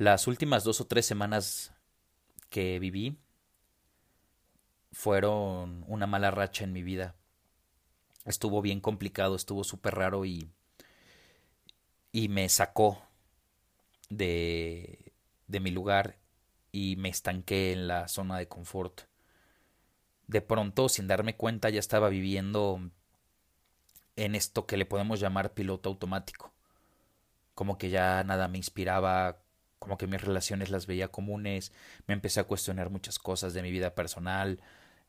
Las últimas dos o tres semanas que viví fueron una mala racha en mi vida. Estuvo bien complicado, estuvo súper raro y, y me sacó de, de mi lugar y me estanqué en la zona de confort. De pronto, sin darme cuenta, ya estaba viviendo en esto que le podemos llamar piloto automático. Como que ya nada me inspiraba, como que mis relaciones las veía comunes, me empecé a cuestionar muchas cosas de mi vida personal,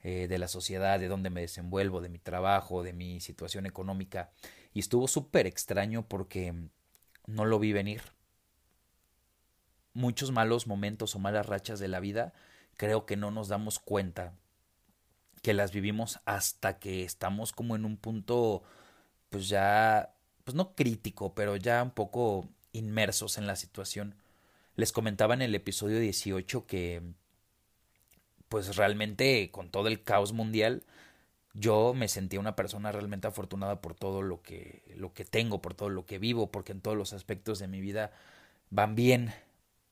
eh, de la sociedad, de dónde me desenvuelvo, de mi trabajo, de mi situación económica. Y estuvo súper extraño porque no lo vi venir. Muchos malos momentos o malas rachas de la vida creo que no nos damos cuenta que las vivimos hasta que estamos como en un punto pues ya pues no crítico, pero ya un poco inmersos en la situación. Les comentaba en el episodio 18 que pues realmente con todo el caos mundial yo me sentía una persona realmente afortunada por todo lo que lo que tengo, por todo lo que vivo, porque en todos los aspectos de mi vida van bien,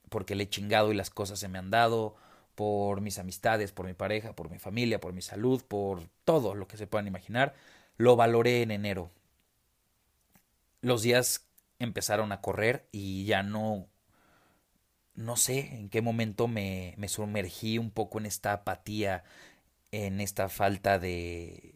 porque le he chingado y las cosas se me han dado, por mis amistades, por mi pareja, por mi familia, por mi salud, por todo lo que se puedan imaginar, lo valoré en enero. Los días empezaron a correr y ya no no sé en qué momento me, me sumergí un poco en esta apatía, en esta falta de,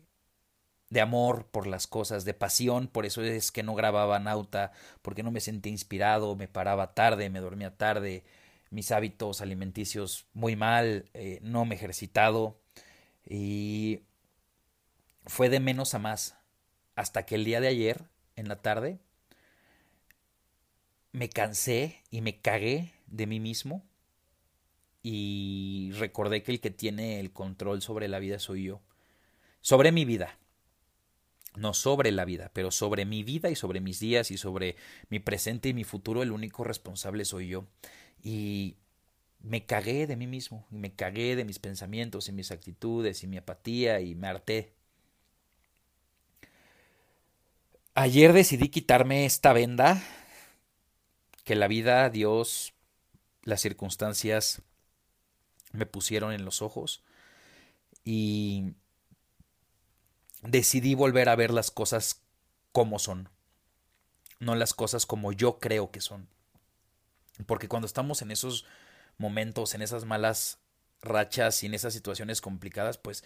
de amor por las cosas, de pasión, por eso es que no grababa Nauta, porque no me sentía inspirado, me paraba tarde, me dormía tarde, mis hábitos alimenticios muy mal, eh, no me he ejercitado. Y fue de menos a más. Hasta que el día de ayer, en la tarde, me cansé y me cagué de mí mismo y recordé que el que tiene el control sobre la vida soy yo. Sobre mi vida. No sobre la vida, pero sobre mi vida y sobre mis días y sobre mi presente y mi futuro, el único responsable soy yo. Y me cagué de mí mismo, y me cagué de mis pensamientos y mis actitudes y mi apatía y me harté. Ayer decidí quitarme esta venda que la vida, Dios, las circunstancias me pusieron en los ojos y decidí volver a ver las cosas como son, no las cosas como yo creo que son. Porque cuando estamos en esos momentos, en esas malas rachas y en esas situaciones complicadas, pues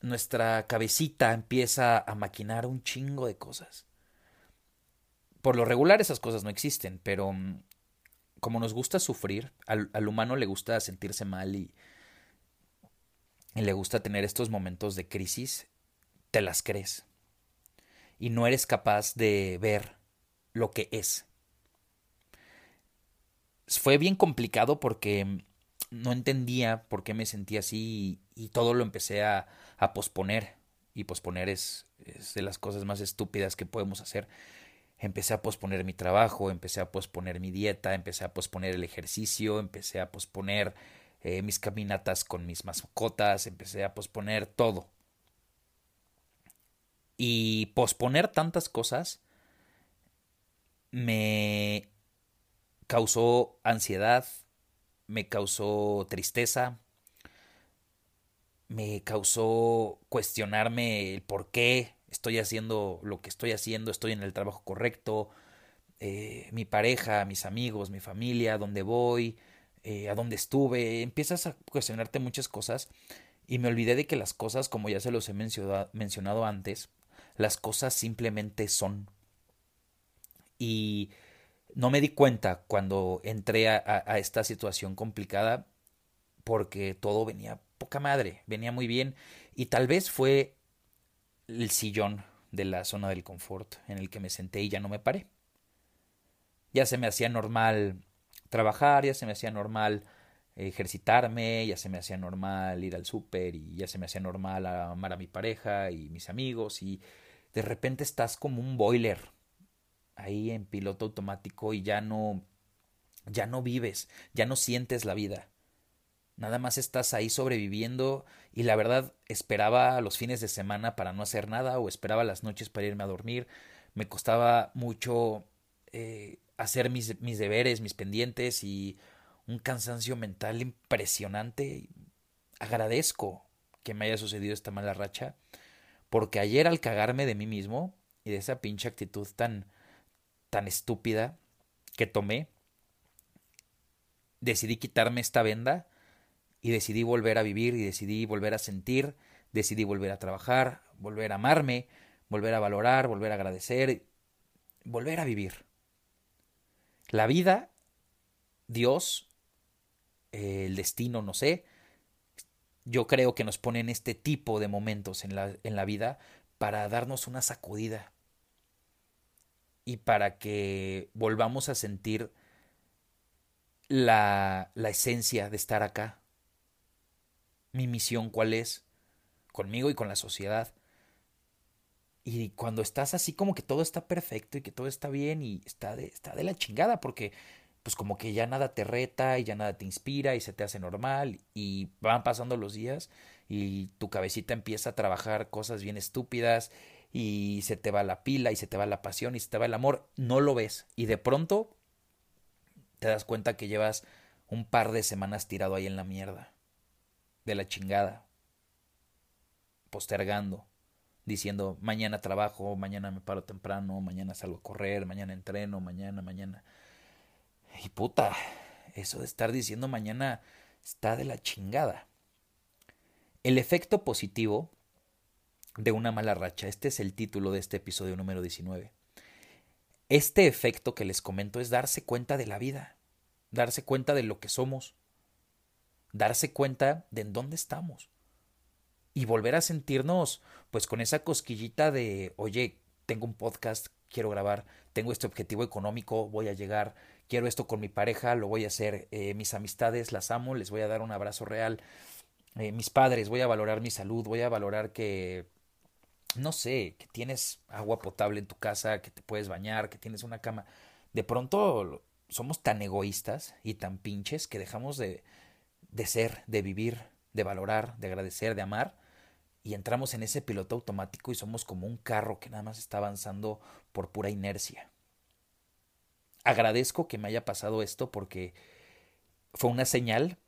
nuestra cabecita empieza a maquinar un chingo de cosas. Por lo regular esas cosas no existen, pero mm, como nos gusta sufrir, al, humano le gusta sentirse mal y, le gusta tener estos momentos de crisis, te las crees. Y no eres capaz de ver lo que es. Fue bien complicado porque no entendía por qué me sentía así y, todo lo empecé a, posponer. Y posponer es de las cosas más estúpidas que podemos hacer empecé a posponer mi trabajo, empecé a posponer mi dieta, empecé a posponer el ejercicio, empecé a posponer eh, mis caminatas con mis mascotas, empecé a posponer todo. Y posponer tantas cosas me causó ansiedad, me causó tristeza, me causó cuestionarme el por qué estoy haciendo lo que estoy haciendo, estoy en el trabajo correcto, eh, mi pareja, mis amigos, mi familia, dónde voy, eh, a dónde estuve, empiezas a cuestionarte muchas cosas y me olvidé de que las cosas, como ya se los he mencionado, antes, las cosas simplemente son. Y no me di cuenta cuando entré a, a esta situación complicada porque todo venía poca madre, venía muy bien y tal vez fue el sillón de la zona del confort en el que me senté y ya no me paré. Ya se me hacía normal trabajar, ya se me hacía normal ejercitarme, ya se me hacía normal ir al súper y ya se me hacía normal amar a mi pareja y mis amigos y de repente estás como un boiler ahí en piloto automático y ya no ya no vives, ya no sientes la vida. Nada más estás ahí sobreviviendo y la verdad esperaba los fines de semana para no hacer nada o esperaba las noches para irme a dormir. Me costaba mucho eh, hacer mis, mis deberes, mis pendientes y un cansancio mental impresionante. Agradezco que me haya sucedido esta mala racha, porque ayer al cagarme de mí mismo y de esa pinche actitud tan, tan estúpida que tomé, decidí quitarme esta venda y decidí volver a vivir y decidí volver a sentir, decidí volver a trabajar, volver a amarme, volver a valorar, volver a agradecer, volver a vivir. La vida, Dios, el destino, no sé, yo creo que nos ponen este tipo de momentos en la, en la vida para darnos una sacudida y para que volvamos a sentir la, la esencia de estar acá. Mi misión cuál es, conmigo y con la sociedad. Y cuando estás así como que todo está perfecto y que todo está bien y está de, está de la chingada porque pues como que ya nada te reta y ya nada te inspira y se te hace normal y van pasando los días y tu cabecita empieza a trabajar cosas bien estúpidas y se te va la pila y se te va la pasión y se te va el amor, no lo ves y de pronto te das cuenta que llevas un par de semanas tirado ahí en la mierda, de la chingada, postergando, diciendo mañana trabajo, mañana me paro temprano, mañana salgo a correr, mañana entreno, mañana, mañana. Y puta, eso de estar diciendo mañana está de la chingada. El efecto positivo de una mala racha, este es el título de este episodio número 19. Este efecto que les comento es darse cuenta de la vida, darse cuenta de lo que somos, darse cuenta de en dónde estamos y volver a sentirnos pues con esa cosquillita de, oye, tengo un podcast, quiero grabar, tengo este objetivo económico, voy a llegar, quiero esto con mi pareja, lo voy a hacer, eh, mis amistades las amo, les voy a dar un abrazo real, eh, mis padres, voy a valorar mi salud, voy a valorar que, no sé, que tienes agua potable en tu casa, que te puedes bañar, que tienes una cama. De pronto somos tan egoístas y tan pinches que dejamos de, de ser, de vivir, de valorar, de agradecer, de amar, y entramos en ese piloto automático y somos como un carro que nada más está avanzando por pura inercia. Agradezco que me haya pasado esto porque fue una señal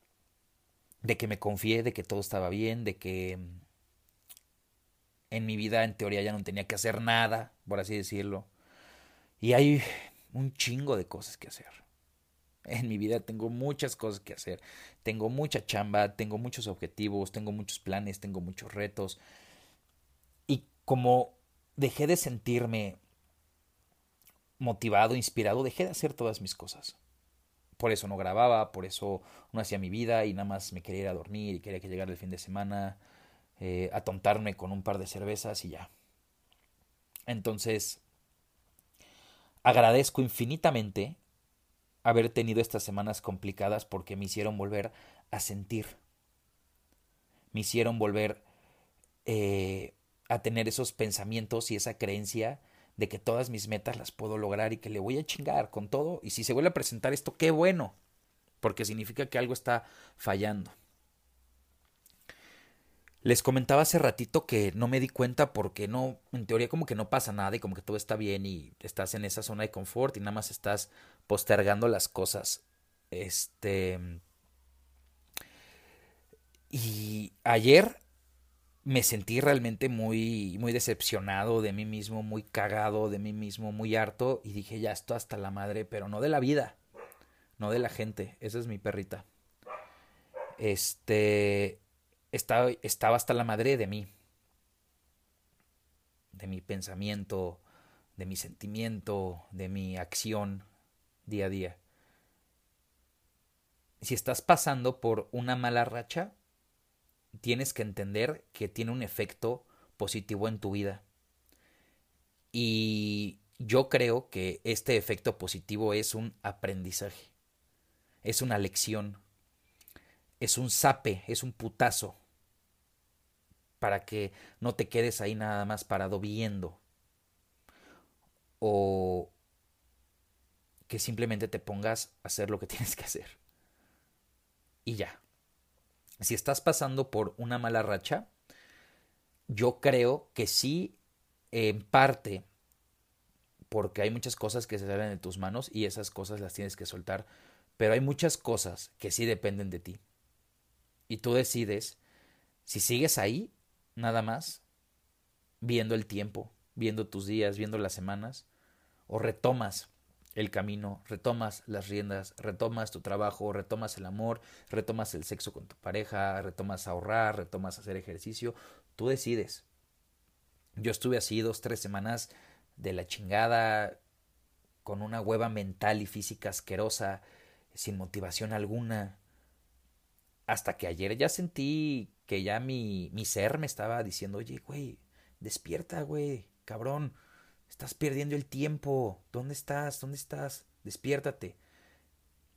de que me confié, de que todo estaba bien, de que en mi vida en teoría ya no tenía que hacer nada, por así decirlo. Y hay un chingo de cosas que hacer. En mi vida tengo muchas cosas que hacer. Tengo mucha chamba, tengo muchos objetivos, tengo muchos planes, tengo muchos retos. Y como dejé de sentirme motivado, inspirado, dejé de hacer todas mis cosas. Por eso no grababa, por eso no hacía mi vida y nada más me quería ir a dormir y quería que llegara el fin de semana, eh, a tontarme con un par de cervezas y ya. Entonces, agradezco infinitamente haber tenido estas semanas complicadas porque me hicieron volver a sentir. Me hicieron volver eh, a tener esos pensamientos y esa creencia de que todas mis metas las puedo lograr y que le voy a chingar con todo. Y si se vuelve a presentar esto, qué bueno, porque significa que algo está fallando. Les comentaba hace ratito que no me di cuenta porque no, en teoría como que no pasa nada y como que todo está bien y estás en esa zona de confort y nada más estás postergando las cosas. Este. Y ayer me sentí realmente muy, muy decepcionado de mí mismo, muy cagado de mí mismo, muy harto. Y dije, ya esto hasta la madre, pero no de la vida, no de la gente. Esa es mi perrita. Este. Estaba, estaba hasta la madre de mí. De mi pensamiento, de mi sentimiento, de mi acción día a día. Si estás pasando por una mala racha, tienes que entender que tiene un efecto positivo en tu vida. Y yo creo que este efecto positivo es un aprendizaje, es una lección, es un sape, es un putazo, para que no te quedes ahí nada más parado viendo o, que simplemente te pongas a hacer lo que tienes que hacer. Y ya. Si estás pasando por una mala racha, yo creo que sí, en parte, porque hay muchas cosas que se salen de tus manos y esas cosas las tienes que soltar, Pero hay muchas cosas que sí dependen de ti. Y tú decides si sigues ahí, nada más, viendo el tiempo, viendo tus días, viendo las semanas, o retomas el camino, retomas las riendas, retomas tu trabajo, retomas el amor, retomas el sexo con tu pareja, retomas ahorrar, retomas hacer ejercicio, tú decides. Yo estuve así dos, tres semanas de la chingada, con una hueva mental y física asquerosa, sin motivación alguna, hasta que ayer ya sentí que ya mi, mi ser me estaba diciendo, oye, güey, despierta, güey, cabrón, Estás perdiendo el tiempo. ¿Dónde estás? ¿Dónde estás? Despiértate.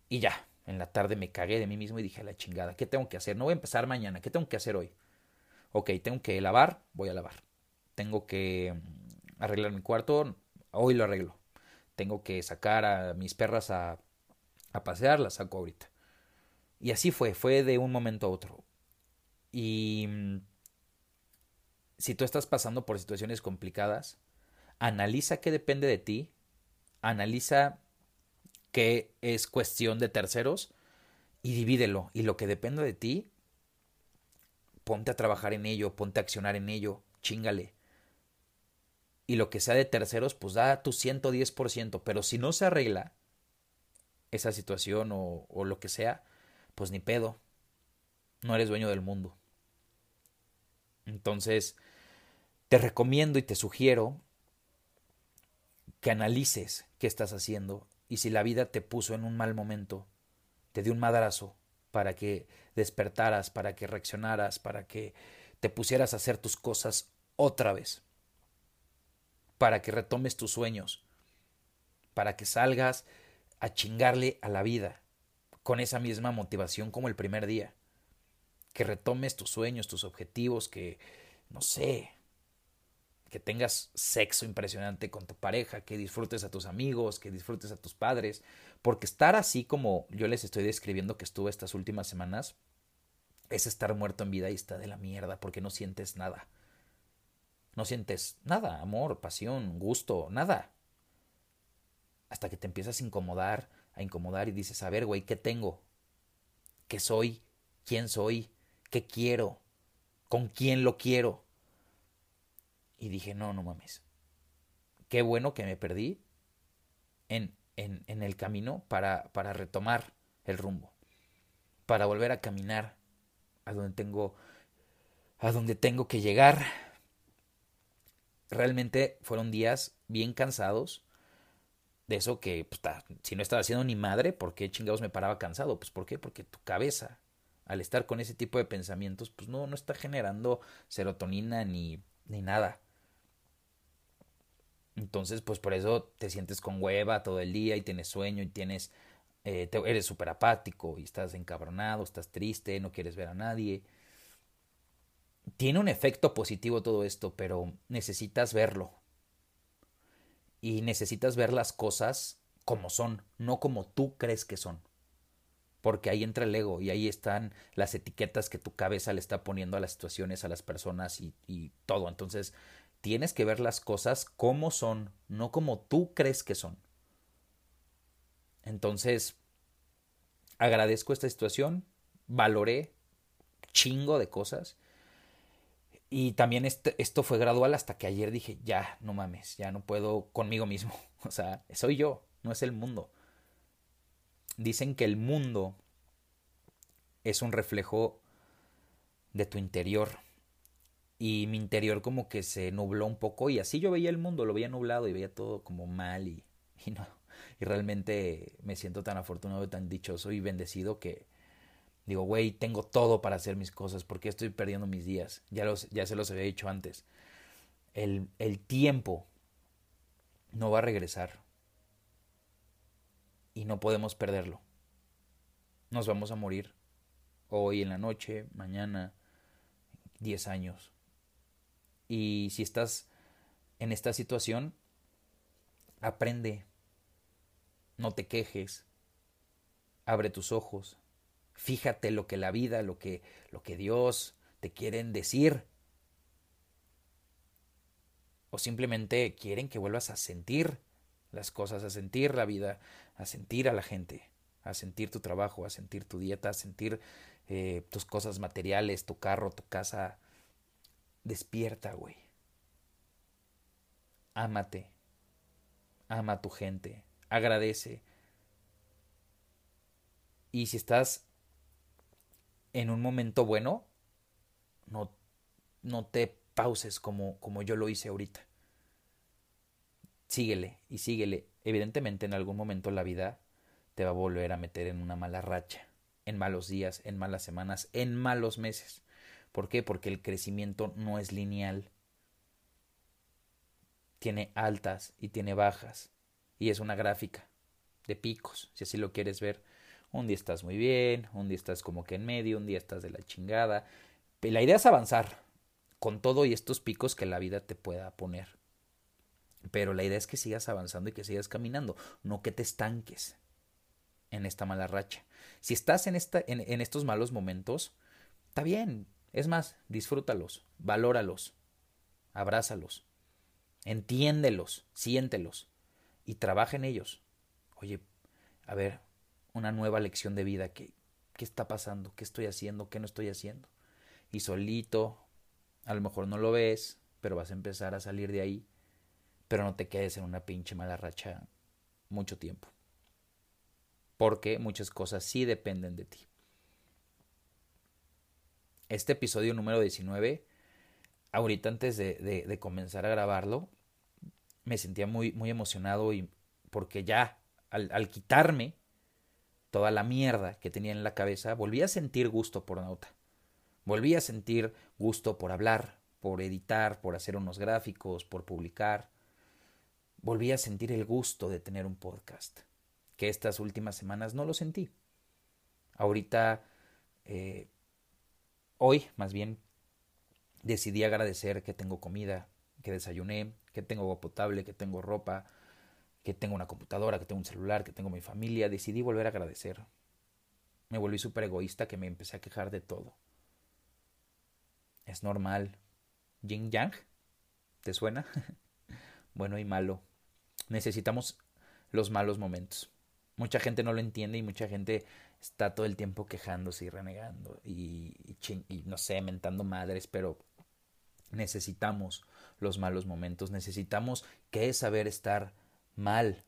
Y ya, en la tarde me cagué de mí mismo y dije a la chingada, ¿qué tengo que hacer? No voy a empezar mañana, ¿qué tengo que hacer hoy? Ok, tengo que lavar, voy a lavar. Tengo que mm, arreglar mi cuarto, hoy lo arreglo. Tengo que sacar a mis perras a, a pasear, las saco ahorita. Y así fue, fue de un momento a otro. Y mm, si tú estás pasando por situaciones complicadas, analiza qué depende de ti, analiza qué es cuestión de terceros y divídelo. Y lo que depende de ti, ponte a trabajar en ello, ponte a accionar en ello, chingale. Y lo que sea de terceros, pues da tu 110%, pero si no se arregla esa situación o, o lo que sea, pues ni pedo. No eres dueño del mundo. Entonces, te recomiendo y te sugiero que analices qué estás haciendo y si la vida te puso en un mal momento, te dio un madrazo para que despertaras, para que reaccionaras, para que te pusieras a hacer tus cosas otra vez, para que retomes tus sueños, para que salgas a chingarle a la vida con esa misma motivación como el primer día, que retomes tus sueños, tus objetivos, que, no sé, que tengas sexo impresionante con tu pareja, que disfrutes a tus amigos, que disfrutes a tus padres, porque estar así como yo les estoy describiendo que estuve estas últimas semanas, es estar muerto en vida y está de la mierda, porque no sientes nada. No sientes nada, amor, pasión, gusto, nada. Hasta que te empiezas a incomodar, a incomodar y dices, a ver, güey, ¿qué tengo? ¿Qué soy? ¿Quién soy? ¿Qué quiero? ¿Con quién lo quiero? Y dije, no, no mames. Qué bueno que me perdí en, en, en el camino para, para retomar el rumbo. Para volver a caminar a donde tengo, a donde tengo que llegar. Realmente fueron días bien cansados. De eso que, pues, si no estaba haciendo ni madre, ¿por qué chingados me paraba cansado? Pues, ¿por qué? Porque tu cabeza, al estar con ese tipo de pensamientos, pues no, no está generando serotonina ni, ni nada. Entonces, pues por eso te sientes con hueva todo el día y tienes sueño y tienes, eh, eres súper apático y estás encabronado, estás triste, no quieres ver a nadie. Tiene un efecto positivo todo esto, pero necesitas verlo. Y necesitas ver las cosas como son, no como tú crees que son. Porque ahí entra el ego y ahí están las etiquetas que tu cabeza le está poniendo a las situaciones, a las personas y, todo. Entonces, tienes que ver las cosas como son, no como tú crees que son. Entonces, agradezco esta situación, valoré chingo de cosas. Y también este, esto fue gradual hasta que ayer dije, ya, no mames, ya no puedo conmigo mismo. O sea, soy yo, no es el mundo. Dicen que el mundo es un reflejo de tu interior y mi interior como que se nubló un poco y así yo veía el mundo, lo veía nublado y veía todo como mal y, no y realmente me siento tan afortunado, tan dichoso y bendecido que digo, güey, tengo todo para hacer mis cosas, porque estoy perdiendo mis días? Ya, los, ya se los había dicho antes. El, el tiempo no va a regresar y no podemos perderlo. Nos vamos a morir hoy en la noche, mañana, 10 años. Y si estás en esta situación, aprende, no te quejes, abre tus ojos, fíjate lo que la vida, lo que, lo que Dios te quieren decir. O simplemente quieren que vuelvas a sentir las cosas, a sentir la vida, a sentir a la gente, a sentir tu trabajo, a sentir tu dieta, a sentir eh, tus cosas materiales, tu carro, tu casa. Despierta, güey. Ámate. Ama a tu gente. Agradece. Y si estás en un momento bueno, no, no te pauses como, como yo lo hice ahorita. Síguele y síguele. Evidentemente en algún momento la vida te va a volver a meter en una mala racha, en malos días, en malas semanas, en malos meses. ¿Por qué? Porque el crecimiento no es lineal. Tiene altas y tiene bajas. Y es una gráfica de picos, si así lo quieres ver. Un día estás muy bien, un día estás como que en medio, un día estás de la chingada. La idea es avanzar con todo y estos picos que la vida te pueda poner. Pero la idea es que sigas avanzando y que sigas caminando, no que te estanques en esta mala racha. Si estás en, esta, en, estos malos momentos, está bien. Es más, disfrútalos, valóralos, abrázalos, entiéndelos, siéntelos y trabaja en ellos. Oye, a ver, una nueva lección de vida. ¿Qué, ¿Qué está pasando? ¿Qué estoy haciendo? ¿Qué no estoy haciendo? Y solito, a lo mejor no lo ves, pero vas a empezar a salir de ahí. Pero no te quedes en una pinche mala racha mucho tiempo. Porque muchas cosas sí dependen de ti. Este episodio número 19, ahorita antes de, de comenzar a grabarlo, me sentía muy, muy emocionado y porque ya al, al quitarme toda la mierda que tenía en la cabeza, volví a sentir gusto por Nauta. Volví a sentir gusto por hablar, por editar, por hacer unos gráficos, por publicar. Volví a sentir el gusto de tener un podcast, que estas últimas semanas no lo sentí. Ahorita, eh, hoy más bien, decidí agradecer que tengo comida, que desayuné, que tengo agua potable, que tengo ropa, que tengo una computadora, que tengo un celular, que tengo mi familia, decidí volver a agradecer. Me volví súper egoísta que me empecé a quejar de todo. Es normal. Yin Yang, ¿te suena? bueno y malo. Necesitamos los malos momentos. Mucha gente no lo entiende y mucha gente está todo el tiempo quejándose y renegando y, y, y no sé, mentando madres, pero necesitamos los malos momentos, necesitamos que saber estar mal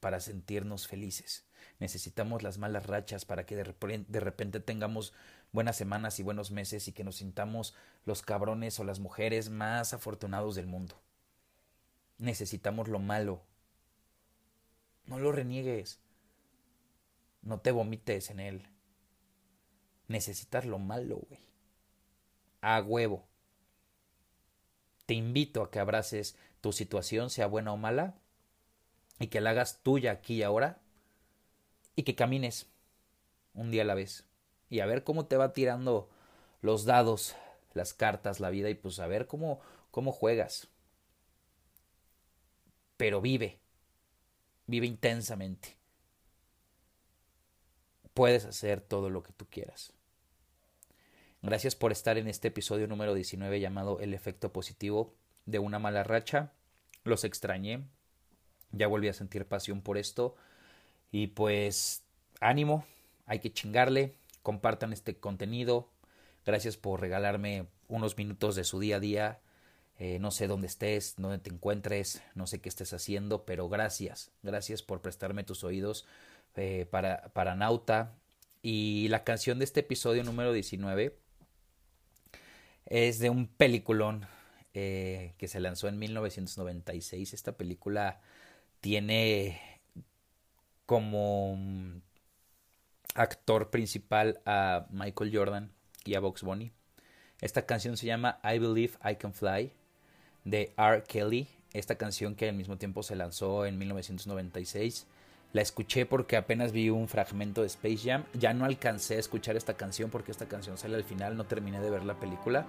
para sentirnos felices. Necesitamos las malas rachas para que de de repente, tengamos buenas semanas y buenos meses y que nos sintamos los cabrones o las mujeres más afortunados del mundo. Necesitamos lo malo. No lo reniegues. No te vomites en él. Necesitas lo malo, güey. A huevo. Te invito a que abraces tu situación, sea buena o mala, y que la hagas tuya aquí y ahora y que camines un día a la vez y a ver cómo te va tirando los dados, las cartas, la vida y pues a ver cómo cómo juegas. Pero vive. Vive intensamente. Puedes hacer todo lo que tú quieras. Gracias por estar en este episodio número 19 llamado El efecto positivo de una mala racha. Los extrañé, ya volví a sentir pasión por esto. Y pues ánimo, hay que chingarle, compartan este contenido. Gracias por regalarme unos minutos de su día a día. Eh, no sé dónde estés, dónde te encuentres, no sé qué estés haciendo, pero gracias, gracias por prestarme tus oídos eh, para, para Nauta. Y la canción de este episodio número 19 es de un peliculón eh, que se lanzó en 1996. Esta película tiene como actor principal a Michael Jordan y a Box Bunny. Esta canción se llama I Believe I Can Fly de R. Kelly. Esta canción que al mismo tiempo se lanzó en 1996. La escuché porque apenas vi un fragmento de Space Jam. Ya no alcancé a escuchar esta canción porque esta canción sale al final. No terminé de ver la película.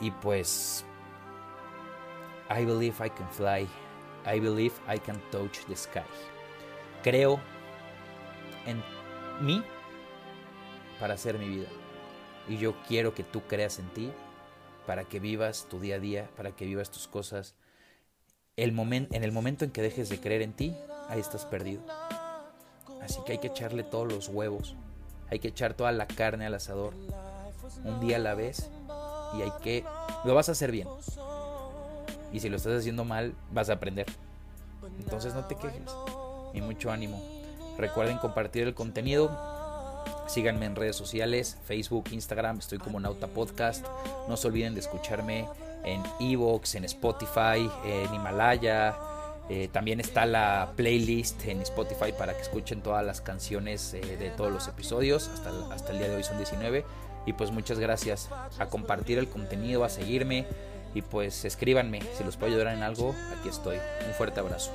Y pues... I Believe I Can Fly I believe I can touch the sky. Creo en mí para hacer mi vida. Y yo quiero que tú creas en ti para que vivas tu día a día, para que vivas tus cosas. El en el momento en que dejes de creer en ti, ahí estás perdido. Así que hay que echarle todos los huevos. Hay que echar toda la carne al asador. Un día a la vez. Y hay que... Lo vas a hacer bien. Y si lo estás haciendo mal, vas a aprender. Entonces no te quejes. Y mucho ánimo. Recuerden compartir el contenido. Síganme en redes sociales, Facebook, Instagram, estoy como Nauta Podcast. No se olviden de escucharme en Evox, en Spotify, en Himalaya. Eh, también está la playlist en Spotify para que escuchen todas las canciones eh, de todos los episodios. Hasta, hasta el día de hoy son 19. Y pues muchas gracias a compartir el contenido, a seguirme. Y pues escríbanme si los puedo ayudar en algo. Aquí estoy. Un fuerte abrazo.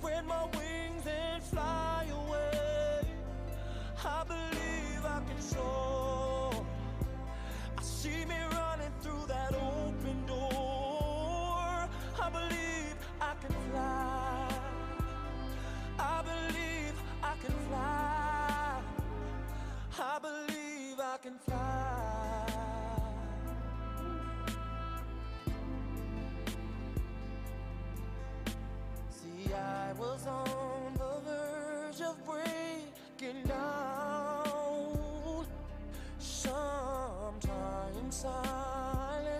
Spread my wings and fly away. I believe I can soar. I see me running through that open door. I believe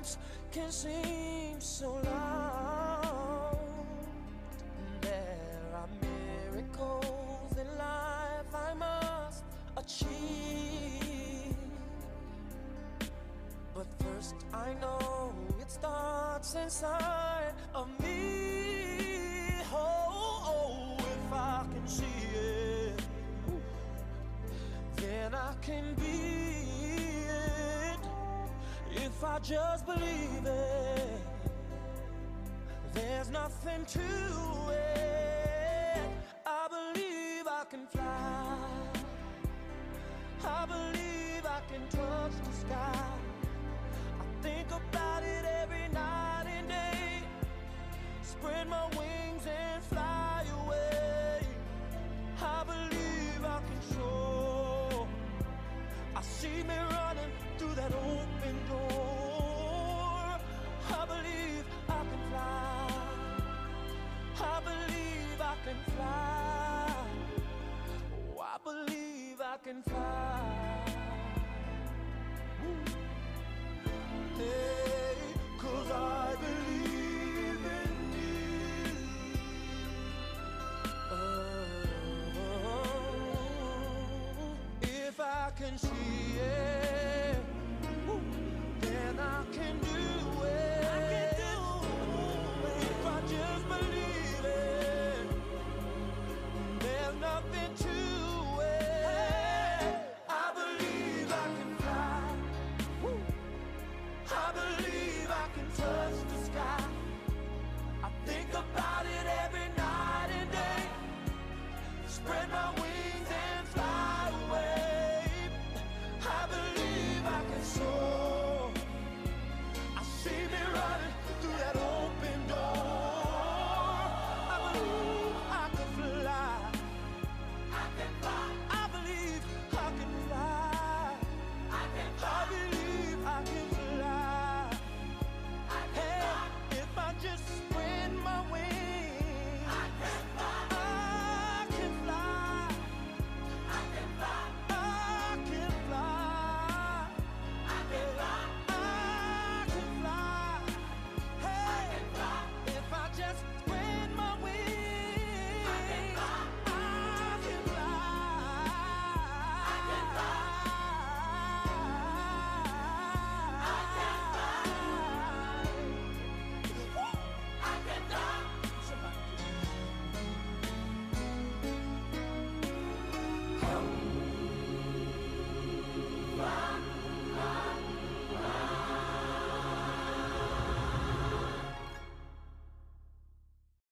silence can seem so loud. There are miracles in life I must achieve. But first, I know it starts inside of me. Oh, oh, if I can see it, then I can be. If I just believe it, there's nothing to it. I believe I can fly. I believe I can touch the sky. than she